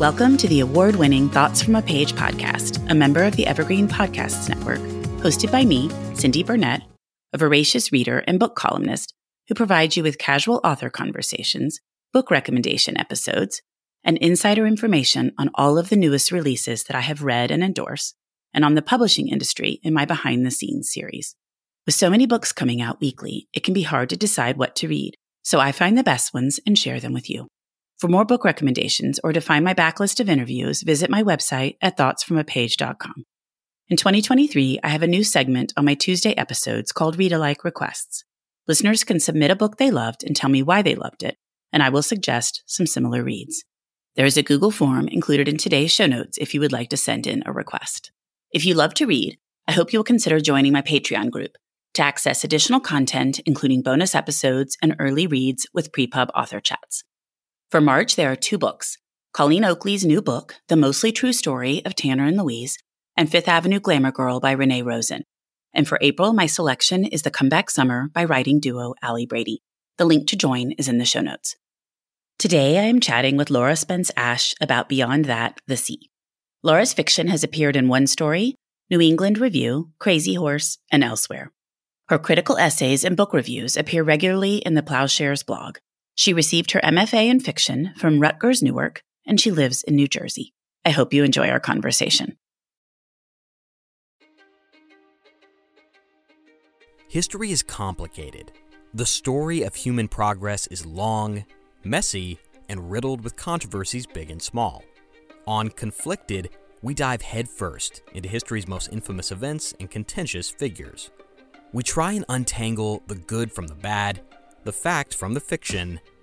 Welcome to the award winning Thoughts from a Page podcast, a member of the Evergreen Podcasts Network, hosted by me, Cindy Burnett, a voracious reader and book columnist who provides you with casual author conversations, book recommendation episodes, and insider information on all of the newest releases that I have read and endorse, and on the publishing industry in my behind the scenes series. With so many books coming out weekly, it can be hard to decide what to read, so I find the best ones and share them with you. For more book recommendations or to find my backlist of interviews, visit my website at thoughtsfromapage.com. In 2023, I have a new segment on my Tuesday episodes called Read Alike Requests. Listeners can submit a book they loved and tell me why they loved it, and I will suggest some similar reads. There is a Google form included in today's show notes if you would like to send in a request. If you love to read, I hope you will consider joining my Patreon group to access additional content, including bonus episodes and early reads with pre-pub author chats. For March, there are two books Colleen Oakley's new book, The Mostly True Story of Tanner and Louise, and Fifth Avenue Glamour Girl by Renee Rosen. And for April, my selection is The Comeback Summer by writing duo Ali Brady. The link to join is in the show notes. Today, I am chatting with Laura Spence Ash about Beyond That, The Sea. Laura's fiction has appeared in One Story, New England Review, Crazy Horse, and elsewhere. Her critical essays and book reviews appear regularly in the Ploughshares blog. She received her MFA in fiction from Rutgers Newark, and she lives in New Jersey. I hope you enjoy our conversation. History is complicated. The story of human progress is long, messy, and riddled with controversies big and small. On Conflicted, we dive headfirst into history's most infamous events and contentious figures. We try and untangle the good from the bad the fact from the fiction,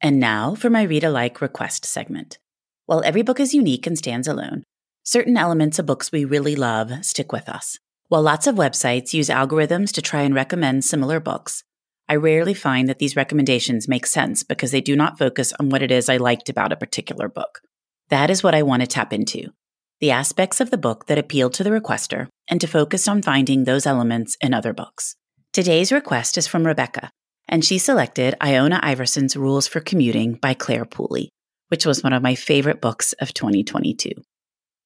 And now for my read alike request segment. While every book is unique and stands alone, certain elements of books we really love stick with us. While lots of websites use algorithms to try and recommend similar books, I rarely find that these recommendations make sense because they do not focus on what it is I liked about a particular book. That is what I want to tap into the aspects of the book that appeal to the requester and to focus on finding those elements in other books. Today's request is from Rebecca, and she selected Iona Iverson's Rules for Commuting by Clare Pooley, which was one of my favorite books of 2022.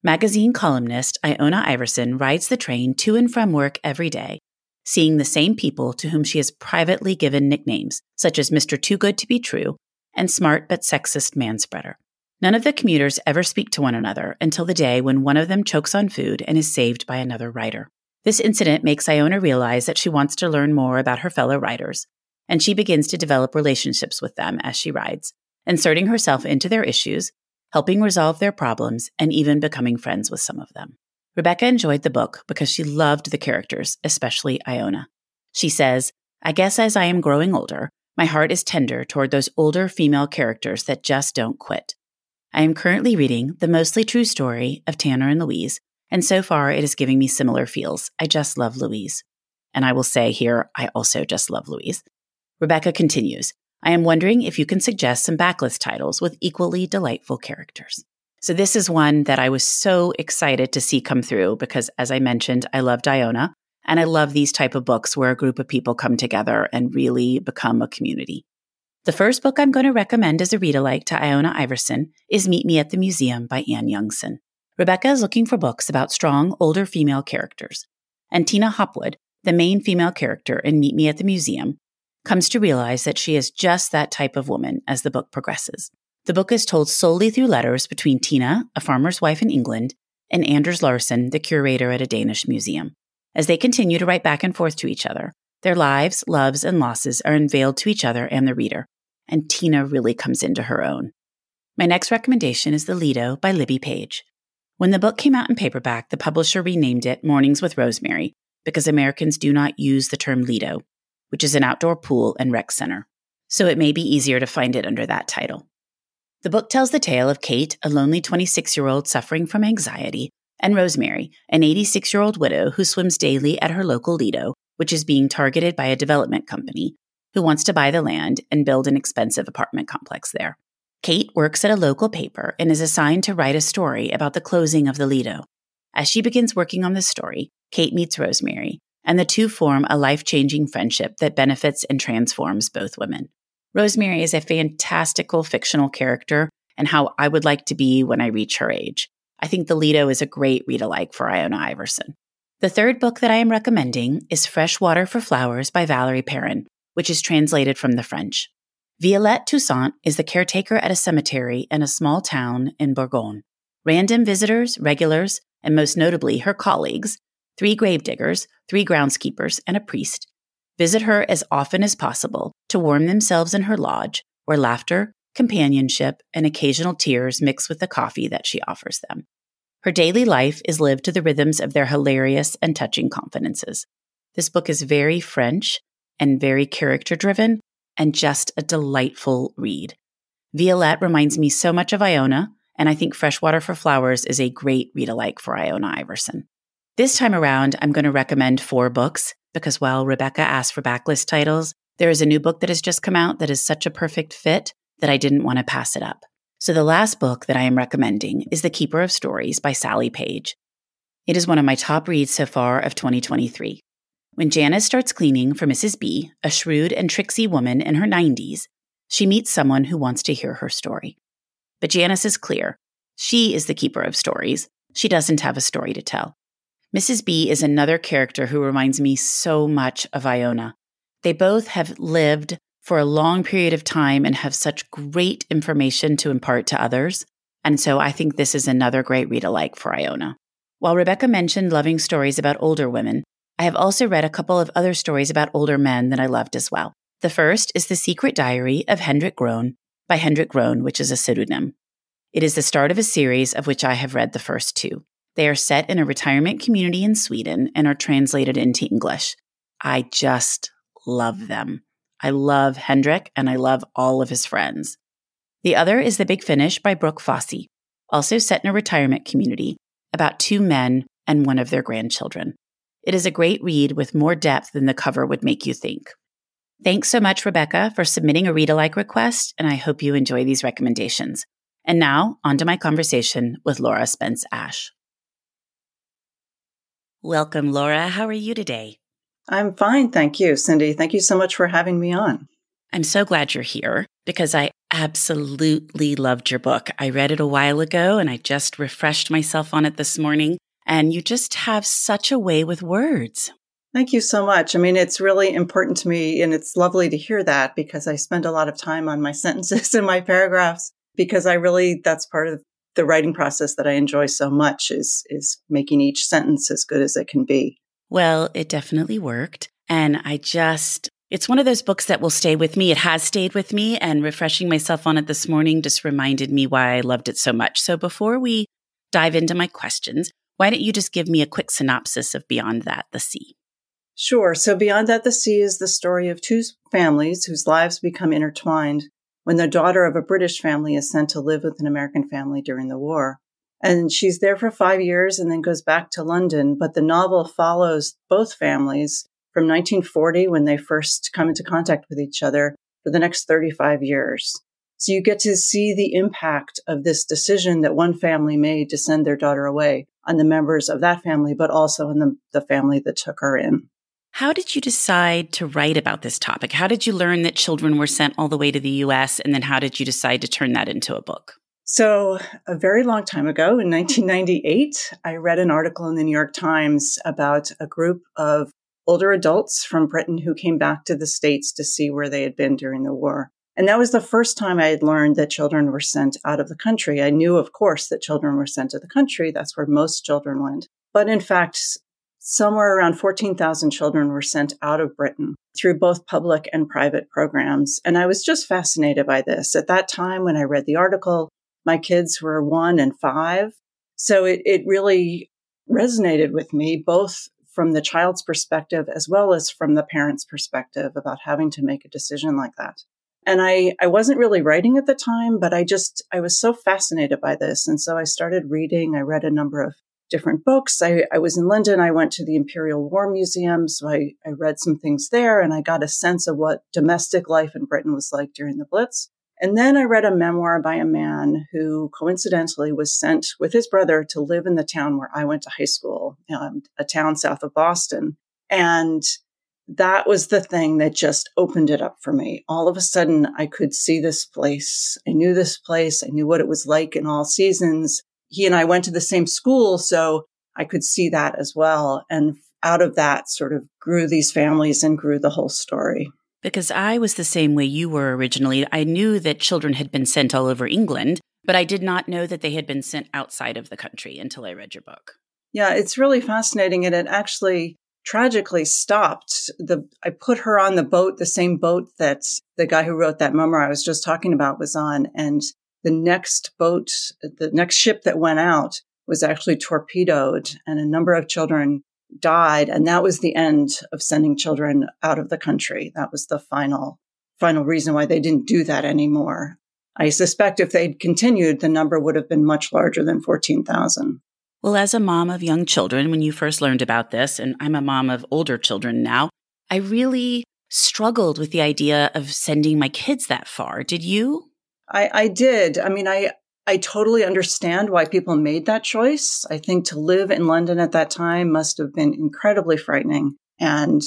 Magazine columnist Iona Iverson rides the train to and from work every day, seeing the same people to whom she has privately given nicknames, such as Mr. Too Good to Be True and Smart but Sexist Manspreader. None of the commuters ever speak to one another until the day when one of them chokes on food and is saved by another rider. This incident makes Iona realize that she wants to learn more about her fellow riders, and she begins to develop relationships with them as she rides, inserting herself into their issues, helping resolve their problems, and even becoming friends with some of them. Rebecca enjoyed the book because she loved the characters, especially Iona. She says, I guess as I am growing older, my heart is tender toward those older female characters that just don't quit. I am currently reading The Mostly True Story of Tanner and Louise, and so far it is giving me similar feels. I just love Louise. And I will say here, I also just love Louise. Rebecca continues I am wondering if you can suggest some backlist titles with equally delightful characters. So, this is one that I was so excited to see come through because, as I mentioned, I love Iona and I love these type of books where a group of people come together and really become a community. The first book I'm going to recommend as a read alike to Iona Iverson is Meet Me at the Museum by Anne Youngson. Rebecca is looking for books about strong, older female characters. And Tina Hopwood, the main female character in Meet Me at the Museum, comes to realize that she is just that type of woman as the book progresses. The book is told solely through letters between Tina, a farmer's wife in England, and Anders Larsen, the curator at a Danish museum. As they continue to write back and forth to each other, their lives, loves, and losses are unveiled to each other and the reader, and Tina really comes into her own. My next recommendation is The Lido by Libby Page. When the book came out in paperback, the publisher renamed it Mornings with Rosemary because Americans do not use the term Lido, which is an outdoor pool and rec center. So it may be easier to find it under that title. The book tells the tale of Kate, a lonely 26 year old suffering from anxiety, and Rosemary, an 86 year old widow who swims daily at her local Lido, which is being targeted by a development company who wants to buy the land and build an expensive apartment complex there. Kate works at a local paper and is assigned to write a story about the closing of the Lido. As she begins working on the story, Kate meets Rosemary, and the two form a life changing friendship that benefits and transforms both women. Rosemary is a fantastical fictional character and how I would like to be when I reach her age. I think The Lido is a great read alike for Iona Iverson. The third book that I am recommending is Fresh Water for Flowers by Valerie Perrin, which is translated from the French. Violette Toussaint is the caretaker at a cemetery in a small town in Bourgogne. Random visitors, regulars, and most notably her colleagues, three gravediggers, three groundskeepers, and a priest, visit her as often as possible to warm themselves in her lodge, where laughter, companionship, and occasional tears mix with the coffee that she offers them. Her daily life is lived to the rhythms of their hilarious and touching confidences. This book is very French and very character driven and just a delightful read. Violette reminds me so much of Iona, and I think Freshwater for Flowers is a great read alike for Iona Iverson. This time around, I'm going to recommend four books because while Rebecca asked for backlist titles, there is a new book that has just come out that is such a perfect fit that I didn't want to pass it up. So the last book that I am recommending is The Keeper of Stories by Sally Page. It is one of my top reads so far of 2023. When Janice starts cleaning for Mrs. B, a shrewd and tricksy woman in her 90s, she meets someone who wants to hear her story. But Janice is clear. She is the keeper of stories. She doesn't have a story to tell. Mrs. B is another character who reminds me so much of Iona. They both have lived for a long period of time and have such great information to impart to others. And so I think this is another great read alike for Iona. While Rebecca mentioned loving stories about older women, I have also read a couple of other stories about older men that I loved as well. The first is The Secret Diary of Hendrik Groen by Hendrik Groen, which is a pseudonym. It is the start of a series of which I have read the first two. They are set in a retirement community in Sweden and are translated into English. I just love them. I love Hendrik and I love all of his friends. The other is The Big Finish by Brooke Fossey, also set in a retirement community about two men and one of their grandchildren. It is a great read with more depth than the cover would make you think. Thanks so much, Rebecca, for submitting a read alike request, and I hope you enjoy these recommendations. And now, on to my conversation with Laura Spence Ash. Welcome, Laura. How are you today? I'm fine, thank you, Cindy. Thank you so much for having me on. I'm so glad you're here because I absolutely loved your book. I read it a while ago and I just refreshed myself on it this morning. And you just have such a way with words. Thank you so much. I mean, it's really important to me and it's lovely to hear that because I spend a lot of time on my sentences and my paragraphs because I really, that's part of the writing process that I enjoy so much is, is making each sentence as good as it can be. Well, it definitely worked. And I just, it's one of those books that will stay with me. It has stayed with me and refreshing myself on it this morning just reminded me why I loved it so much. So before we dive into my questions, why don't you just give me a quick synopsis of Beyond That, the Sea? Sure. So, Beyond That, the Sea is the story of two families whose lives become intertwined when the daughter of a British family is sent to live with an American family during the war. And she's there for five years and then goes back to London. But the novel follows both families from 1940 when they first come into contact with each other for the next 35 years. So you get to see the impact of this decision that one family made to send their daughter away on the members of that family, but also in the, the family that took her in. How did you decide to write about this topic? How did you learn that children were sent all the way to the US? And then how did you decide to turn that into a book? So, a very long time ago in 1998, I read an article in the New York Times about a group of older adults from Britain who came back to the States to see where they had been during the war. And that was the first time I had learned that children were sent out of the country. I knew, of course, that children were sent to the country. That's where most children went. But in fact, somewhere around 14,000 children were sent out of Britain through both public and private programs. And I was just fascinated by this. At that time, when I read the article, my kids were one and five. So it, it really resonated with me, both from the child's perspective as well as from the parent's perspective about having to make a decision like that. And I, I wasn't really writing at the time, but I just, I was so fascinated by this. And so I started reading. I read a number of different books. I, I was in London. I went to the Imperial War Museum. So I, I read some things there and I got a sense of what domestic life in Britain was like during the Blitz. And then I read a memoir by a man who coincidentally was sent with his brother to live in the town where I went to high school, um, a town south of Boston. And that was the thing that just opened it up for me. All of a sudden, I could see this place. I knew this place. I knew what it was like in all seasons. He and I went to the same school, so I could see that as well. And out of that sort of grew these families and grew the whole story. Because I was the same way you were originally. I knew that children had been sent all over England, but I did not know that they had been sent outside of the country until I read your book. Yeah, it's really fascinating. And it actually tragically stopped. The I put her on the boat, the same boat that the guy who wrote that memoir I was just talking about was on, and the next boat, the next ship that went out was actually torpedoed, and a number of children died, and that was the end of sending children out of the country. That was the final final reason why they didn't do that anymore. I suspect if they'd continued, the number would have been much larger than 14,000. Well, as a mom of young children, when you first learned about this, and I'm a mom of older children now, I really struggled with the idea of sending my kids that far. Did you? I, I did. I mean, I, I totally understand why people made that choice. I think to live in London at that time must have been incredibly frightening and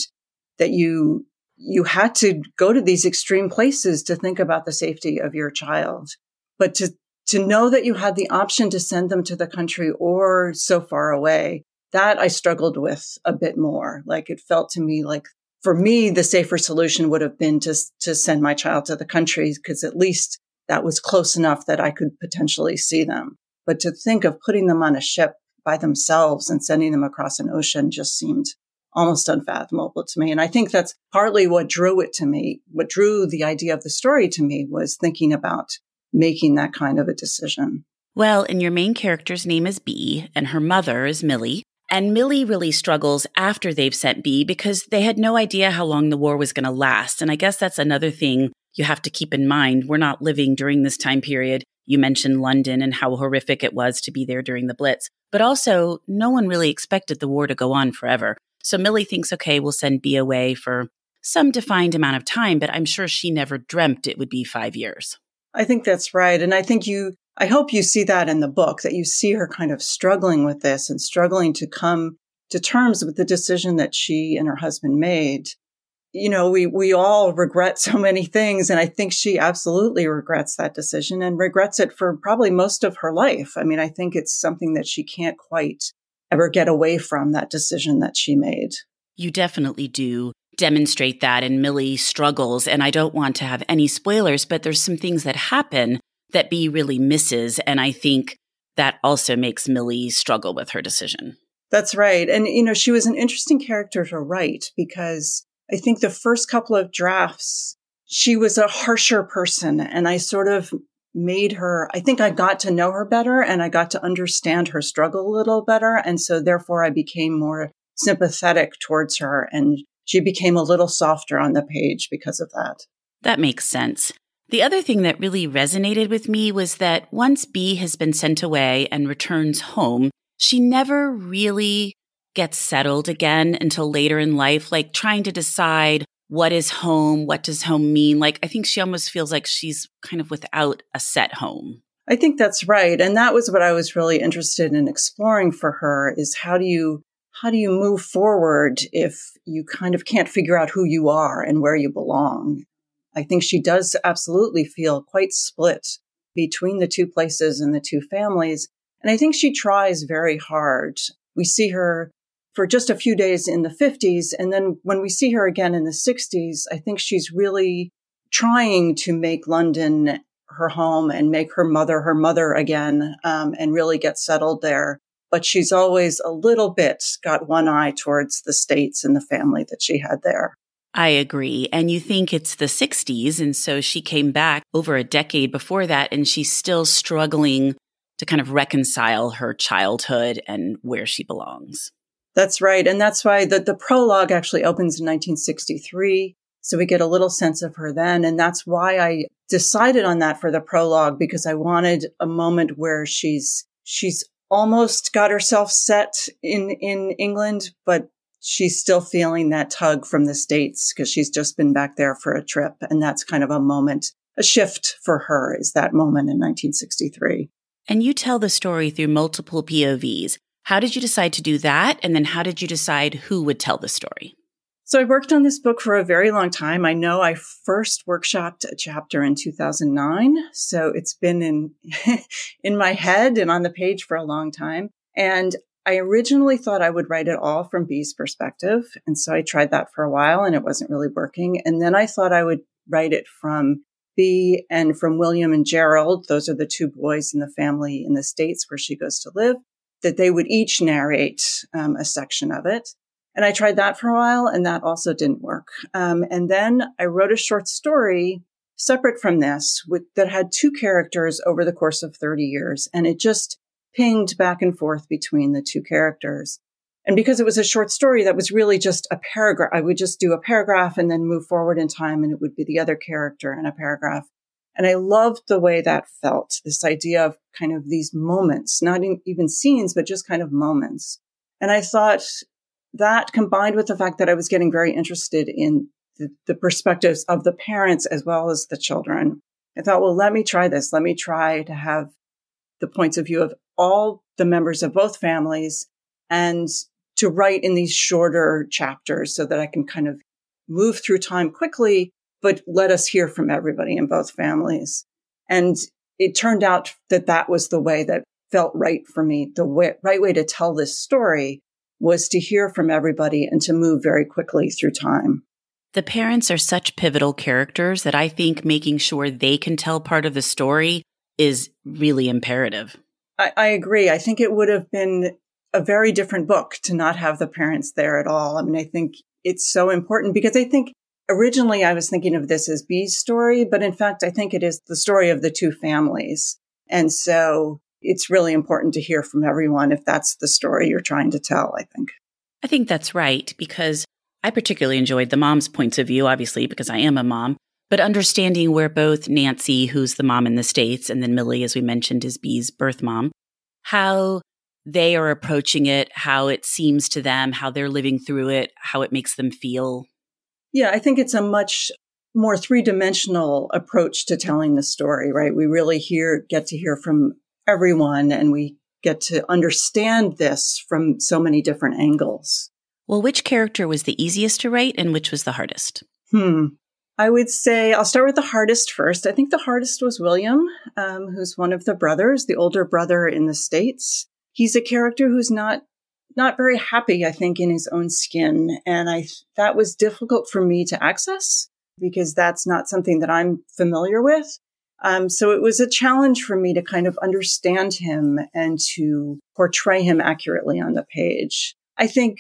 that you, you had to go to these extreme places to think about the safety of your child. But to to know that you had the option to send them to the country or so far away, that I struggled with a bit more. Like it felt to me like for me, the safer solution would have been to, to send my child to the country because at least that was close enough that I could potentially see them. But to think of putting them on a ship by themselves and sending them across an ocean just seemed almost unfathomable to me. And I think that's partly what drew it to me. What drew the idea of the story to me was thinking about making that kind of a decision. Well, and your main character's name is Bea, and her mother is Millie. And Millie really struggles after they've sent Bea because they had no idea how long the war was going to last. And I guess that's another thing you have to keep in mind. We're not living during this time period. You mentioned London and how horrific it was to be there during the Blitz, but also no one really expected the war to go on forever. So Millie thinks, okay, we'll send Bea away for some defined amount of time, but I'm sure she never dreamt it would be five years. I think that's right. And I think you, I hope you see that in the book, that you see her kind of struggling with this and struggling to come to terms with the decision that she and her husband made. You know, we, we all regret so many things. And I think she absolutely regrets that decision and regrets it for probably most of her life. I mean, I think it's something that she can't quite ever get away from that decision that she made. You definitely do demonstrate that and Millie struggles. And I don't want to have any spoilers, but there's some things that happen that Bea really misses. And I think that also makes Millie struggle with her decision. That's right. And, you know, she was an interesting character to write because I think the first couple of drafts, she was a harsher person. And I sort of made her, I think I got to know her better and I got to understand her struggle a little better. And so therefore I became more sympathetic towards her and she became a little softer on the page because of that. That makes sense. The other thing that really resonated with me was that once Bea has been sent away and returns home, she never really get settled again until later in life, like trying to decide what is home, what does home mean. Like, I think she almost feels like she's kind of without a set home. I think that's right. And that was what I was really interested in exploring for her is how do you how do you move forward if you kind of can't figure out who you are and where you belong? I think she does absolutely feel quite split between the two places and the two families. And I think she tries very hard. We see her for just a few days in the 50s. And then when we see her again in the 60s, I think she's really trying to make London her home and make her mother her mother again um, and really get settled there but she's always a little bit got one eye towards the States and the family that she had there. I agree. And you think it's the 60s. And so she came back over a decade before that, and she's still struggling to kind of reconcile her childhood and where she belongs. That's right. And that's why the, the prologue actually opens in 1963. So we get a little sense of her then. And that's why I decided on that for the prologue because I wanted a moment where she's, she's almost got herself set in, in England, but she's still feeling that tug from the States because she's just been back there for a trip. And that's kind of a moment, a shift for her is that moment in 1963. And you tell the story through multiple POVs. How did you decide to do that? And then how did you decide who would tell the story? So I worked on this book for a very long time. I know I first workshopped a chapter in 2009. So it's been in, in my head and on the page for a long time. And I originally thought I would write it all from Bea's perspective. And so I tried that for a while and it wasn't really working. And then I thought I would write it from Bea and from William and Gerald. Those are the two boys in the family in the States where she goes to live, that they would each narrate um, a section of it. And I tried that for a while and that also didn't work. Um, and then I wrote a short story separate from this with, that had two characters over the course of 30 years. And it just pinged back and forth between the two characters. And because it was a short story, that was really just a paragraph. I would just do a paragraph and then move forward in time and it would be the other character in a paragraph. And I loved the way that felt, this idea of kind of these moments, not even scenes, but just kind of moments. And I thought that combined with the fact that I was getting very interested in the, the, perspectives of the parents as well as the children, I thought, well, let me try this. Let me try to have the points of view of all the members of both families and to write in these shorter chapters so that I can kind of move through time quickly, but let us hear from everybody in both families. And it turned out that that was the way that felt right for me, the way, right way to tell this story was to hear from everybody and to move very quickly through time. The parents are such pivotal characters that I think making sure they can tell part of the story is really imperative. I, I, agree. I think it would have been a very different book to not have the parents there at all. I mean, I think it's so important because I think originally I was thinking of this as Bea's story, but in fact, I think it is the story of the two families. And so it's really important to hear from everyone if that's the story you're trying to tell, I think. I think that's right because I particularly enjoyed the mom's points of view, obviously, because I am a mom, but understanding where both Nancy, who's the mom in the States, and then Millie, as we mentioned, is Bea's birth mom, how they are approaching it, how it seems to them, how they're living through it, how it makes them feel. Yeah, I think it's a much more three dimensional approach to telling the story, right? We really hear, get to hear from everyone and we get to understand this from so many different angles. Well, which character was the easiest to write and which was the hardest? Hmm. I would say I'll start with the hardest first. I think the hardest was William, um, who's one of the brothers, the older brother in the States. He's a character who's not not very happy, I think, in his own skin. And I, that was difficult for me to access because that's not something that I'm familiar with. Um, so it was a challenge for me to kind of understand him and to portray him accurately on the page. I think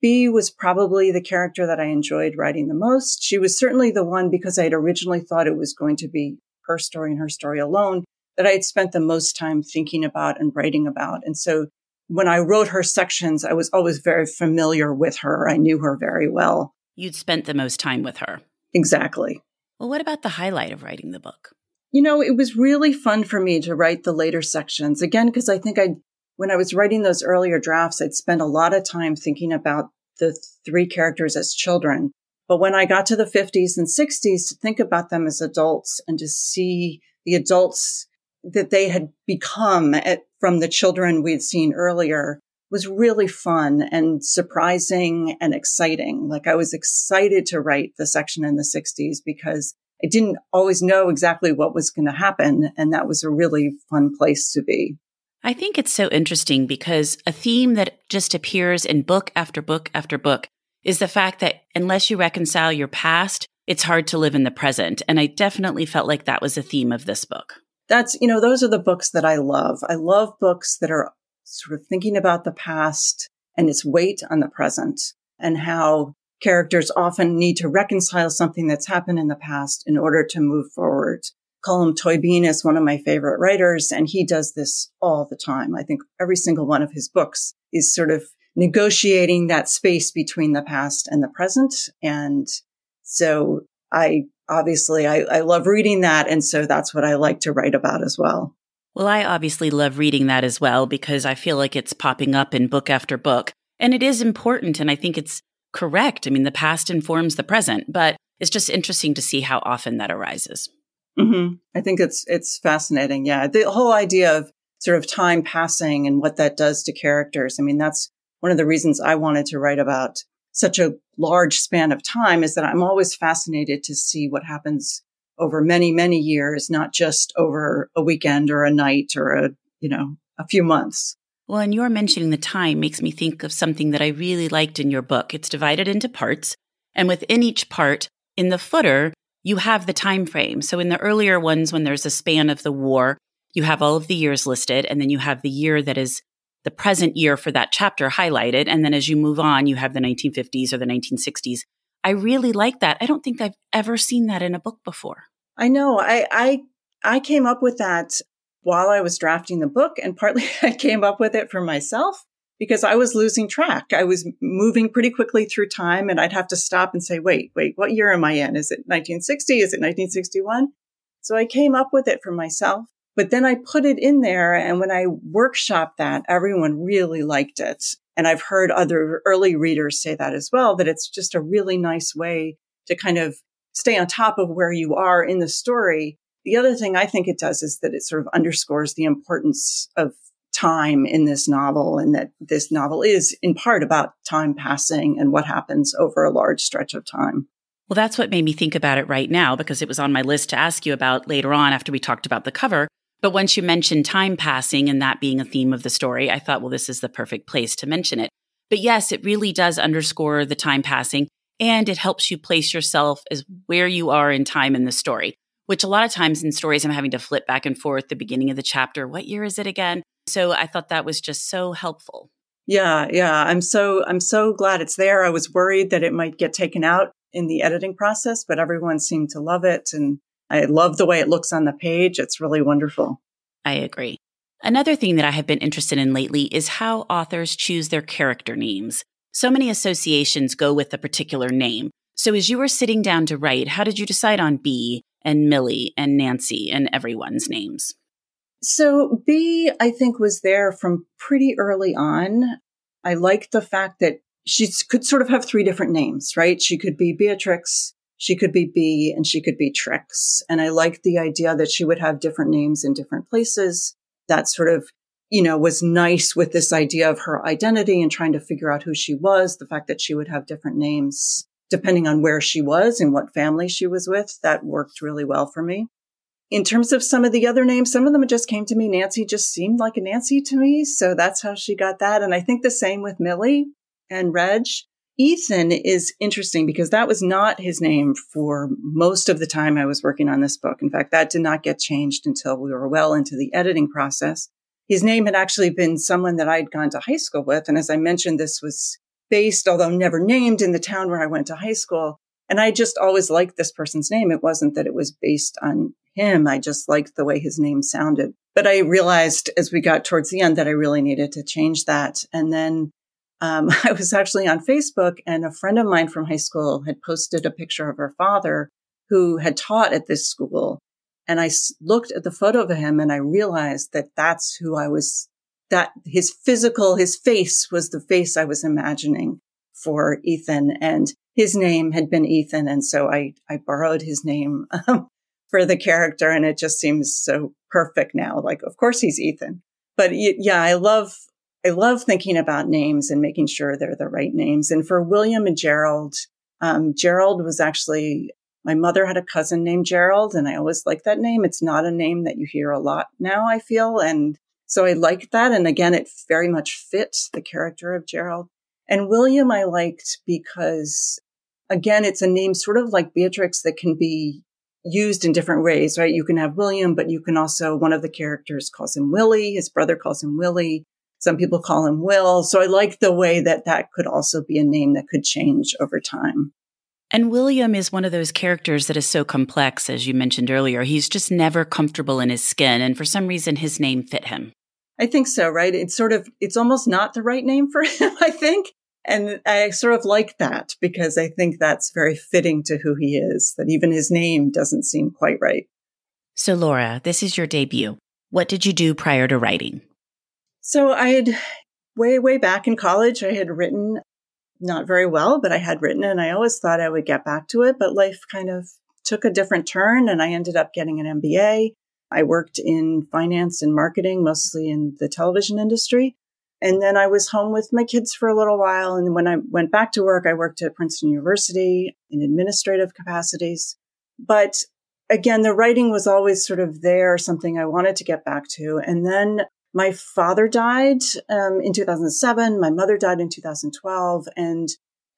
Bea was probably the character that I enjoyed writing the most. She was certainly the one because I had originally thought it was going to be her story and her story alone that I had spent the most time thinking about and writing about. And so when I wrote her sections, I was always very familiar with her. I knew her very well. You'd spent the most time with her. Exactly. Well, what about the highlight of writing the book? You know, it was really fun for me to write the later sections again, because I think I when I was writing those earlier drafts, I'd spend a lot of time thinking about the three characters as children. But when I got to the 50s and 60s, to think about them as adults and to see the adults that they had become at, from the children we'd seen earlier was really fun and surprising and exciting. Like I was excited to write the section in the 60s because I didn't always know exactly what was going to happen. And that was a really fun place to be. I think it's so interesting because a theme that just appears in book after book after book is the fact that unless you reconcile your past, it's hard to live in the present. And I definitely felt like that was a theme of this book. That's, you know, those are the books that I love. I love books that are sort of thinking about the past and its weight on the present and how characters often need to reconcile something that's happened in the past in order to move forward. Colm Tóibín is one of my favorite writers, and he does this all the time. I think every single one of his books is sort of negotiating that space between the past and the present. And so I obviously I, I love reading that. And so that's what I like to write about as well. Well, I obviously love reading that as well because I feel like it's popping up in book after book. And it is important. And I think it's correct. I mean, the past informs the present, but it's just interesting to see how often that arises. Mm-hmm. I think it's it's fascinating. Yeah, the whole idea of sort of time passing and what that does to characters. I mean, that's one of the reasons I wanted to write about such a large span of time is that I'm always fascinated to see what happens over many, many years, not just over a weekend or a night or a, you know, a few months. Well, and your mentioning the time makes me think of something that I really liked in your book. It's divided into parts, and within each part, in the footer, you have the time frame. So in the earlier ones, when there's a span of the war, you have all of the years listed, and then you have the year that is the present year for that chapter highlighted. And then as you move on, you have the 1950s or the 1960s. I really like that. I don't think I've ever seen that in a book before. I know. I I I came up with that while I was drafting the book, and partly I came up with it for myself because I was losing track. I was moving pretty quickly through time and I'd have to stop and say, wait, wait, what year am I in? Is it 1960? Is it 1961? So I came up with it for myself, but then I put it in there. And when I workshopped that, everyone really liked it. And I've heard other early readers say that as well, that it's just a really nice way to kind of stay on top of where you are in the story. The other thing I think it does is that it sort of underscores the importance of time in this novel and that this novel is in part about time passing and what happens over a large stretch of time. Well, that's what made me think about it right now because it was on my list to ask you about later on after we talked about the cover. But once you mentioned time passing and that being a theme of the story, I thought, well, this is the perfect place to mention it. But yes, it really does underscore the time passing and it helps you place yourself as where you are in time in the story, which a lot of times in stories, I'm having to flip back and forth the beginning of the chapter. What year is it again? So I thought that was just so helpful. Yeah, yeah. I'm so I'm so glad it's there. I was worried that it might get taken out in the editing process, but everyone seemed to love it and I love the way it looks on the page. It's really wonderful. I agree. Another thing that I have been interested in lately is how authors choose their character names. So many associations go with a particular name. So as you were sitting down to write, how did you decide on Bea and Millie and Nancy and everyone's names? So Bea, I think, was there from pretty early on. I liked the fact that she could sort of have three different names, right? She could be Beatrix, she could be Bea, and she could be Trix. And I liked the idea that she would have different names in different places. That sort of, you know, was nice with this idea of her identity and trying to figure out who she was. The fact that she would have different names depending on where she was and what family she was with, that worked really well for me in terms of some of the other names, some of them just came to me. Nancy just seemed like a Nancy to me. So that's how she got that. And I think the same with Millie and Reg. Ethan is interesting because that was not his name for most of the time I was working on this book. In fact, that did not get changed until we were well into the editing process. His name had actually been someone that I'd gone to high school with. And as I mentioned, this was based, although never named in the town where I went to high school. And I just always liked this person's name. It wasn't that it was based on him. I just liked the way his name sounded. But I realized as we got towards the end that I really needed to change that. And then um, I was actually on Facebook and a friend of mine from high school had posted a picture of her father who had taught at this school. And I looked at the photo of him and I realized that that's who I was that his physical, his face was the face I was imagining for Ethan and his name had been Ethan. And so I, I borrowed his name um, for the character and it just seems so perfect now. Like, of course he's Ethan, but yeah, I love, I love thinking about names and making sure they're the right names. And for William and Gerald, um, Gerald was actually, my mother had a cousin named Gerald and I always liked that name. It's not a name that you hear a lot now, I feel. And so I liked that. And again, it very much fits the character of Gerald. And William I liked because again, it's a name sort of like Beatrix that can be used in different ways, right? You can have William, but you can also, one of the characters calls him Willie. His brother calls him Willie. Some people call him Will. So I like the way that that could also be a name that could change over time. And William is one of those characters that is so complex, as you mentioned earlier. He's just never comfortable in his skin. And for some reason, his name fit him. I think so, right? It's sort of, it's almost not the right name for him, I think. And I sort of like that because I think that's very fitting to who he is, that even his name doesn't seem quite right. So, Laura, this is your debut. What did you do prior to writing? So, I had way, way back in college, I had written not very well, but I had written and I always thought I would get back to it. But life kind of took a different turn and I ended up getting an MBA. I worked in finance and marketing, mostly in the television industry. And then I was home with my kids for a little while. And when I went back to work, I worked at Princeton University in administrative capacities. But again, the writing was always sort of there, something I wanted to get back to. And then my father died um, in 2007. My mother died in 2012. And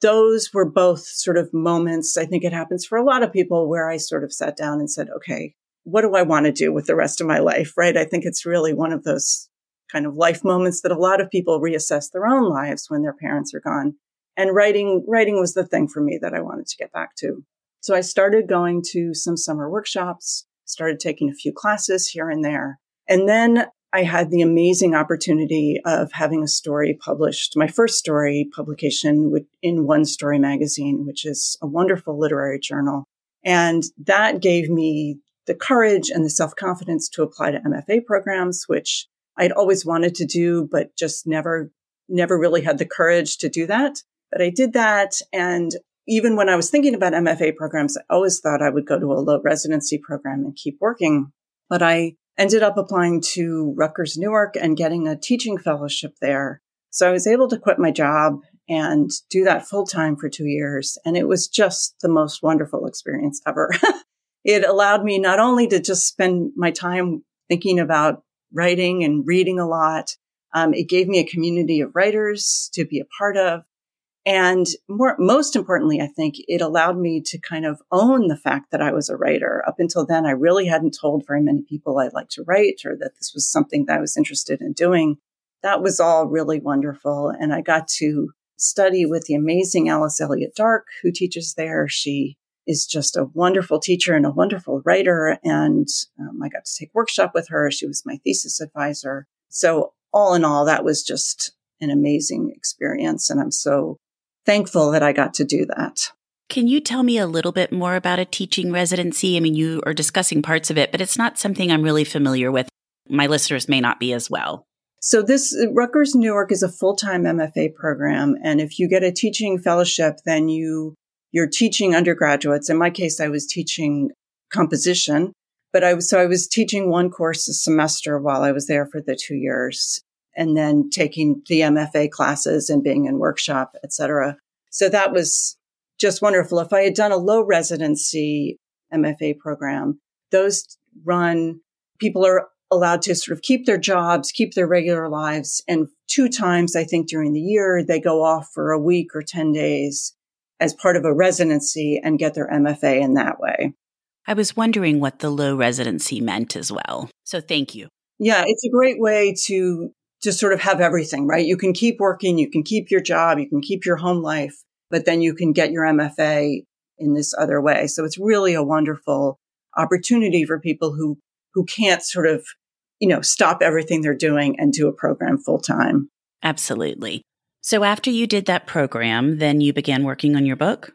those were both sort of moments. I think it happens for a lot of people where I sort of sat down and said, okay, what do I want to do with the rest of my life? Right. I think it's really one of those kind of life moments that a lot of people reassess their own lives when their parents are gone. And writing, writing was the thing for me that I wanted to get back to. So I started going to some summer workshops, started taking a few classes here and there. And then I had the amazing opportunity of having a story published, my first story publication in One Story Magazine, which is a wonderful literary journal. And that gave me the courage and the self confidence to apply to MFA programs, which I'd always wanted to do, but just never, never really had the courage to do that. But I did that. And even when I was thinking about MFA programs, I always thought I would go to a low residency program and keep working. But I ended up applying to Rutgers Newark and getting a teaching fellowship there. So I was able to quit my job and do that full time for two years. And it was just the most wonderful experience ever. it allowed me not only to just spend my time thinking about writing and reading a lot. Um, it gave me a community of writers to be a part of. And more, most importantly, I think it allowed me to kind of own the fact that I was a writer. Up until then, I really hadn't told very many people I liked to write or that this was something that I was interested in doing. That was all really wonderful. And I got to study with the amazing Alice Elliott Dark, who teaches there. She is just a wonderful teacher and a wonderful writer. And um, I got to take workshop with her. She was my thesis advisor. So all in all, that was just an amazing experience. And I'm so thankful that I got to do that. Can you tell me a little bit more about a teaching residency? I mean, you are discussing parts of it, but it's not something I'm really familiar with. My listeners may not be as well. So this uh, Rutgers Newark is a full-time MFA program. And if you get a teaching fellowship, then you you're teaching undergraduates. In my case, I was teaching composition, but I was, so I was teaching one course a semester while I was there for the two years and then taking the MFA classes and being in workshop, etc. So that was just wonderful. If I had done a low residency MFA program, those run, people are allowed to sort of keep their jobs, keep their regular lives. And two times, I think during the year, they go off for a week or 10 days as part of a residency and get their MFA in that way. I was wondering what the low residency meant as well. So thank you. Yeah, it's a great way to just sort of have everything, right? You can keep working, you can keep your job, you can keep your home life, but then you can get your MFA in this other way. So it's really a wonderful opportunity for people who who can't sort of, you know, stop everything they're doing and do a program full time. Absolutely. So after you did that program, then you began working on your book?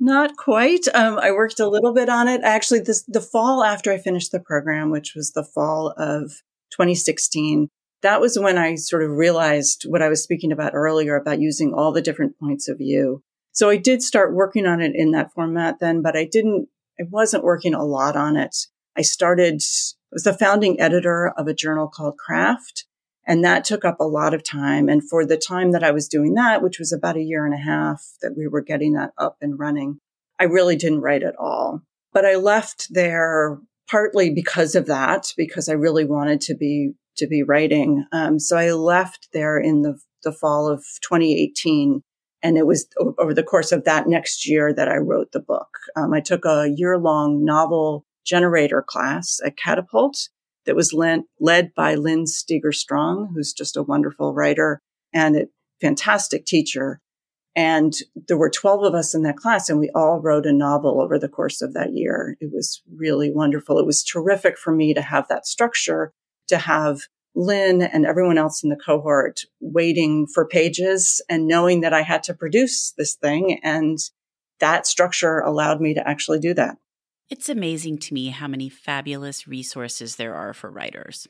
Not quite. Um, I worked a little bit on it. Actually, this, the fall after I finished the program, which was the fall of 2016, that was when I sort of realized what I was speaking about earlier about using all the different points of view. So I did start working on it in that format then, but I didn't, I wasn't working a lot on it. I started, I was the founding editor of a journal called Craft, and that took up a lot of time. And for the time that I was doing that, which was about a year and a half that we were getting that up and running, I really didn't write at all. But I left there partly because of that, because I really wanted to be to be writing. Um, so I left there in the the fall of 2018, and it was over the course of that next year that I wrote the book. Um, I took a year long novel generator class at Catapult that was led, led by Lynn Steger Strong, who's just a wonderful writer and a fantastic teacher. And there were 12 of us in that class and we all wrote a novel over the course of that year. It was really wonderful. It was terrific for me to have that structure, to have Lynn and everyone else in the cohort waiting for pages and knowing that I had to produce this thing. And that structure allowed me to actually do that. It's amazing to me how many fabulous resources there are for writers.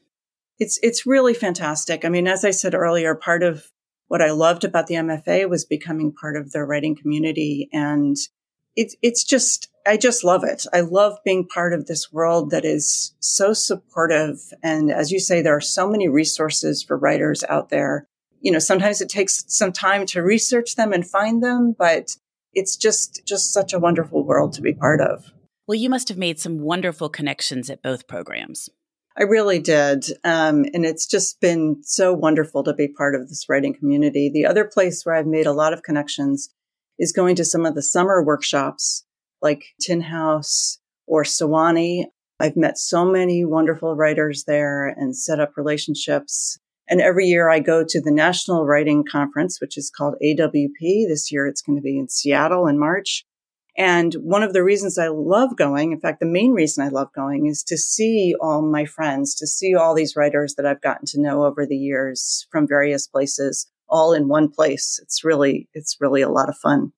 It's it's really fantastic. I mean, as I said earlier, part of what I loved about the MFA was becoming part of the writing community and it's it's just I just love it. I love being part of this world that is so supportive and as you say there are so many resources for writers out there. You know, sometimes it takes some time to research them and find them, but it's just just such a wonderful world to be part of. Well, you must have made some wonderful connections at both programs. I really did. Um, and it's just been so wonderful to be part of this writing community. The other place where I've made a lot of connections is going to some of the summer workshops like Tin House or Sewanee. I've met so many wonderful writers there and set up relationships. And every year I go to the National Writing Conference, which is called AWP. This year it's going to be in Seattle in March. And one of the reasons I love going, in fact, the main reason I love going is to see all my friends, to see all these writers that I've gotten to know over the years from various places, all in one place. It's really, it's really a lot of fun.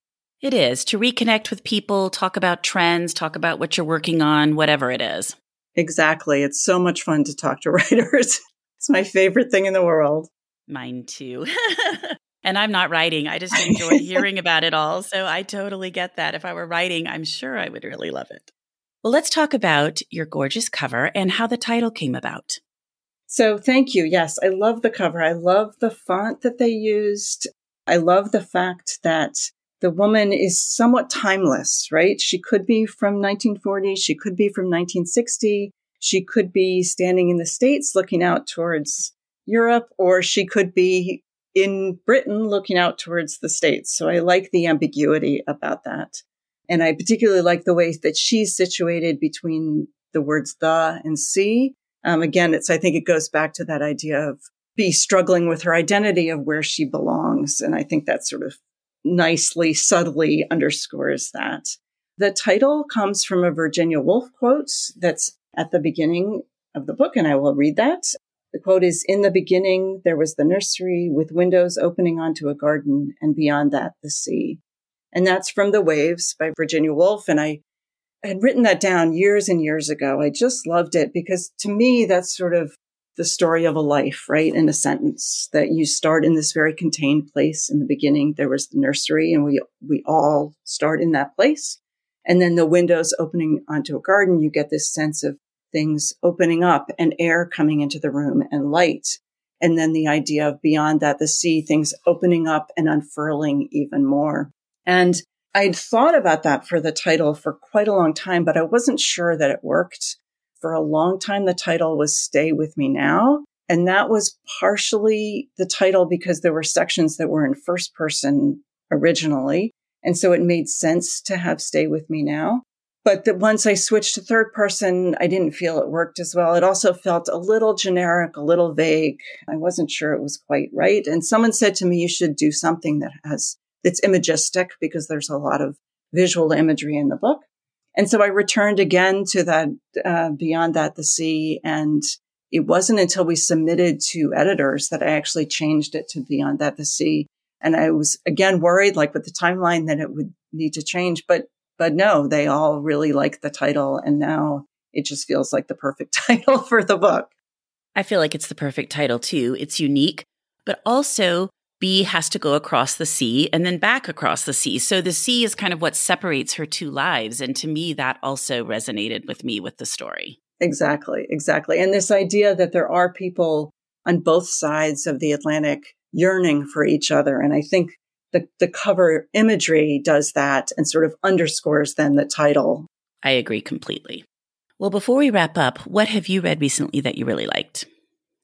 It is to reconnect with people, talk about trends, talk about what you're working on, whatever it is. Exactly. It's so much fun to talk to writers. it's my favorite thing in the world. Mine too. And I'm not writing. I just enjoy hearing about it all. So I totally get that. If I were writing, I'm sure I would really love it. Well, let's talk about your gorgeous cover and how the title came about. So thank you. Yes, I love the cover. I love the font that they used. I love the fact that the woman is somewhat timeless, right? She could Bea from 1940. She could be from 1960. She could be standing in the States looking out towards Europe, or she could be in Britain looking out towards the States. So I like the ambiguity about that. And I particularly like the way that she's situated between the words the and sea. Um, again, it's, I think it goes back to that idea of be struggling with her identity of where she belongs. And I think that sort of nicely, subtly underscores that. The title comes from a Virginia Woolf quote that's at the beginning of the book, and I will read that. The quote is In the beginning, there was the nursery with windows opening onto a garden, and beyond that, the sea. And that's from The Waves by Virginia Woolf. And I had written that down years and years ago. I just loved it because to me, that's sort of the story of a life, right? In a sentence that you start in this very contained place. In the beginning, there was the nursery and we, we all start in that place. And then the windows opening onto a garden, you get this sense of things opening up and air coming into the room and light. And then the idea of beyond that, the sea, things opening up and unfurling even more. And I'd thought about that for the title for quite a long time, but I wasn't sure that it worked. For a long time, the title was Stay With Me Now. And that was partially the title because there were sections that were in first person originally. And so it made sense to have Stay With Me Now. But that once I switched to third person, I didn't feel it worked as well. It also felt a little generic, a little vague. I wasn't sure it was quite right. And someone said to me, you should do something that has, that's imagistic because there's a lot of visual imagery in the book. And so I returned again to that, uh, beyond that, the sea. And it wasn't until we submitted to editors that I actually changed it to beyond that, the sea. And I was again worried, like with the timeline that it would need to change, but but no, they all really liked the title. And now it just feels like the perfect title for the book. I feel like it's the perfect title too. It's unique, but also Bea has to go across the sea and then back across the sea. So the sea is kind of what separates her two lives. And to me, that also resonated with me with the story. Exactly, exactly. And this idea that there are people on both sides of the Atlantic yearning for each other. And I think the, the cover imagery does that and sort of underscores then the title. I agree completely. Well, before we wrap up, what have you read recently that you really liked?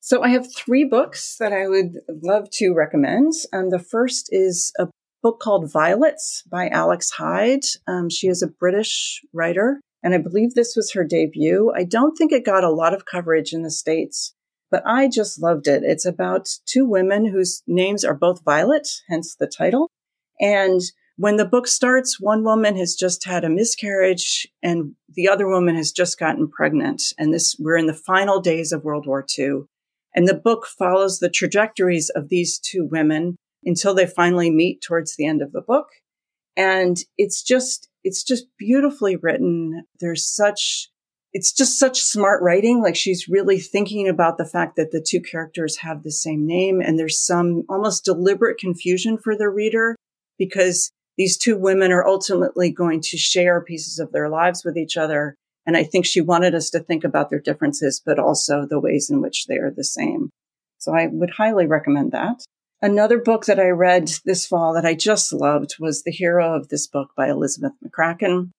So I have three books that I would love to recommend. Um, the first is a book called Violets by Alex Hyde. Um, she is a British writer, and I believe this was her debut. I don't think it got a lot of coverage in the States, but I just loved it. It's about two women whose names are both Violet, hence the title. And when the book starts, one woman has just had a miscarriage and the other woman has just gotten pregnant. And this, we're in the final days of World War II. And the book follows the trajectories of these two women until they finally meet towards the end of the book. And it's just, it's just beautifully written. There's such, it's just such smart writing. Like she's really thinking about the fact that the two characters have the same name and there's some almost deliberate confusion for the reader because these two women are ultimately going to share pieces of their lives with each other. And I think she wanted us to think about their differences, but also the ways in which they are the same. So I would highly recommend that. Another book that I read this fall that I just loved was The Hero of This Book by Elizabeth McCracken.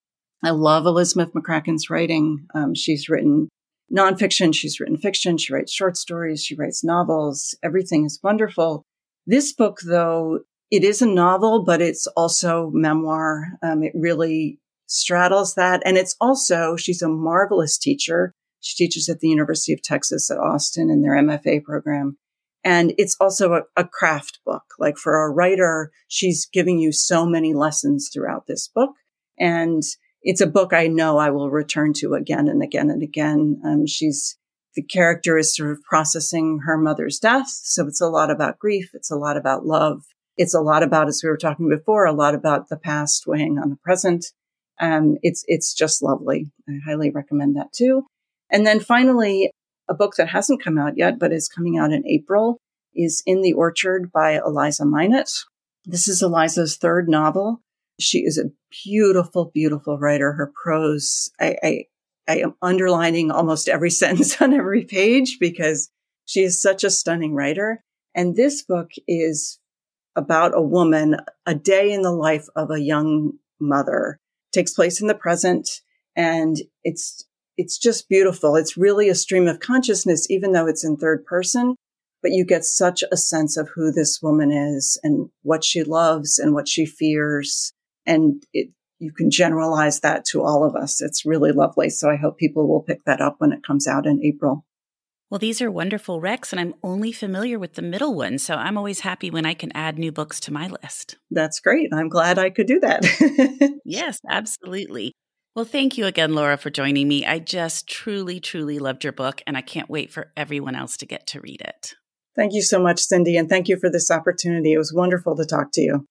I love Elizabeth McCracken's writing. Um, she's written nonfiction, she's written fiction, she writes short stories, she writes novels. Everything is wonderful. This book, though, it is a novel, but it's also memoir. Um, it really straddles that. And it's also, she's a marvelous teacher. She teaches at the University of Texas at Austin in their MFA program. And it's also a, a craft book. Like for a writer, she's giving you so many lessons throughout this book. And it's a book I know I will return to again and again and again. Um, she's, the character is sort of processing her mother's death. So it's a lot about grief. It's a lot about love. It's a lot about, as we were talking before, a lot about the past weighing on the present. Um, it's, it's just lovely. I highly recommend that too. And then finally, a book that hasn't come out yet, but is coming out in April is In the Orchard by Eliza Minot. This is Eliza's third novel. She is a beautiful, beautiful writer. Her prose, I, I, I am underlining almost every sentence on every page because she is such a stunning writer. And this book is about a woman, a day in the life of a young mother takes place in the present. And it's, it's just beautiful. It's really a stream of consciousness, even though it's in third person, but you get such a sense of who this woman is and what she loves and what she fears. And it, you can generalize that to all of us. It's really lovely. So I hope people will pick that up when it comes out in April. Well, these are wonderful recs, and I'm only familiar with the middle one. So I'm always happy when I can add new books to my list. That's great. I'm glad I could do that. yes, absolutely. Well, thank you again, Laura, for joining me. I just truly, truly loved your book, and I can't wait for everyone else to get to read it. Thank you so much, Cindy, and thank you for this opportunity. It was wonderful to talk to you.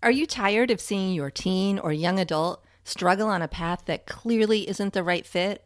Are you tired of seeing your teen or young adult struggle on a path that clearly isn't the right fit?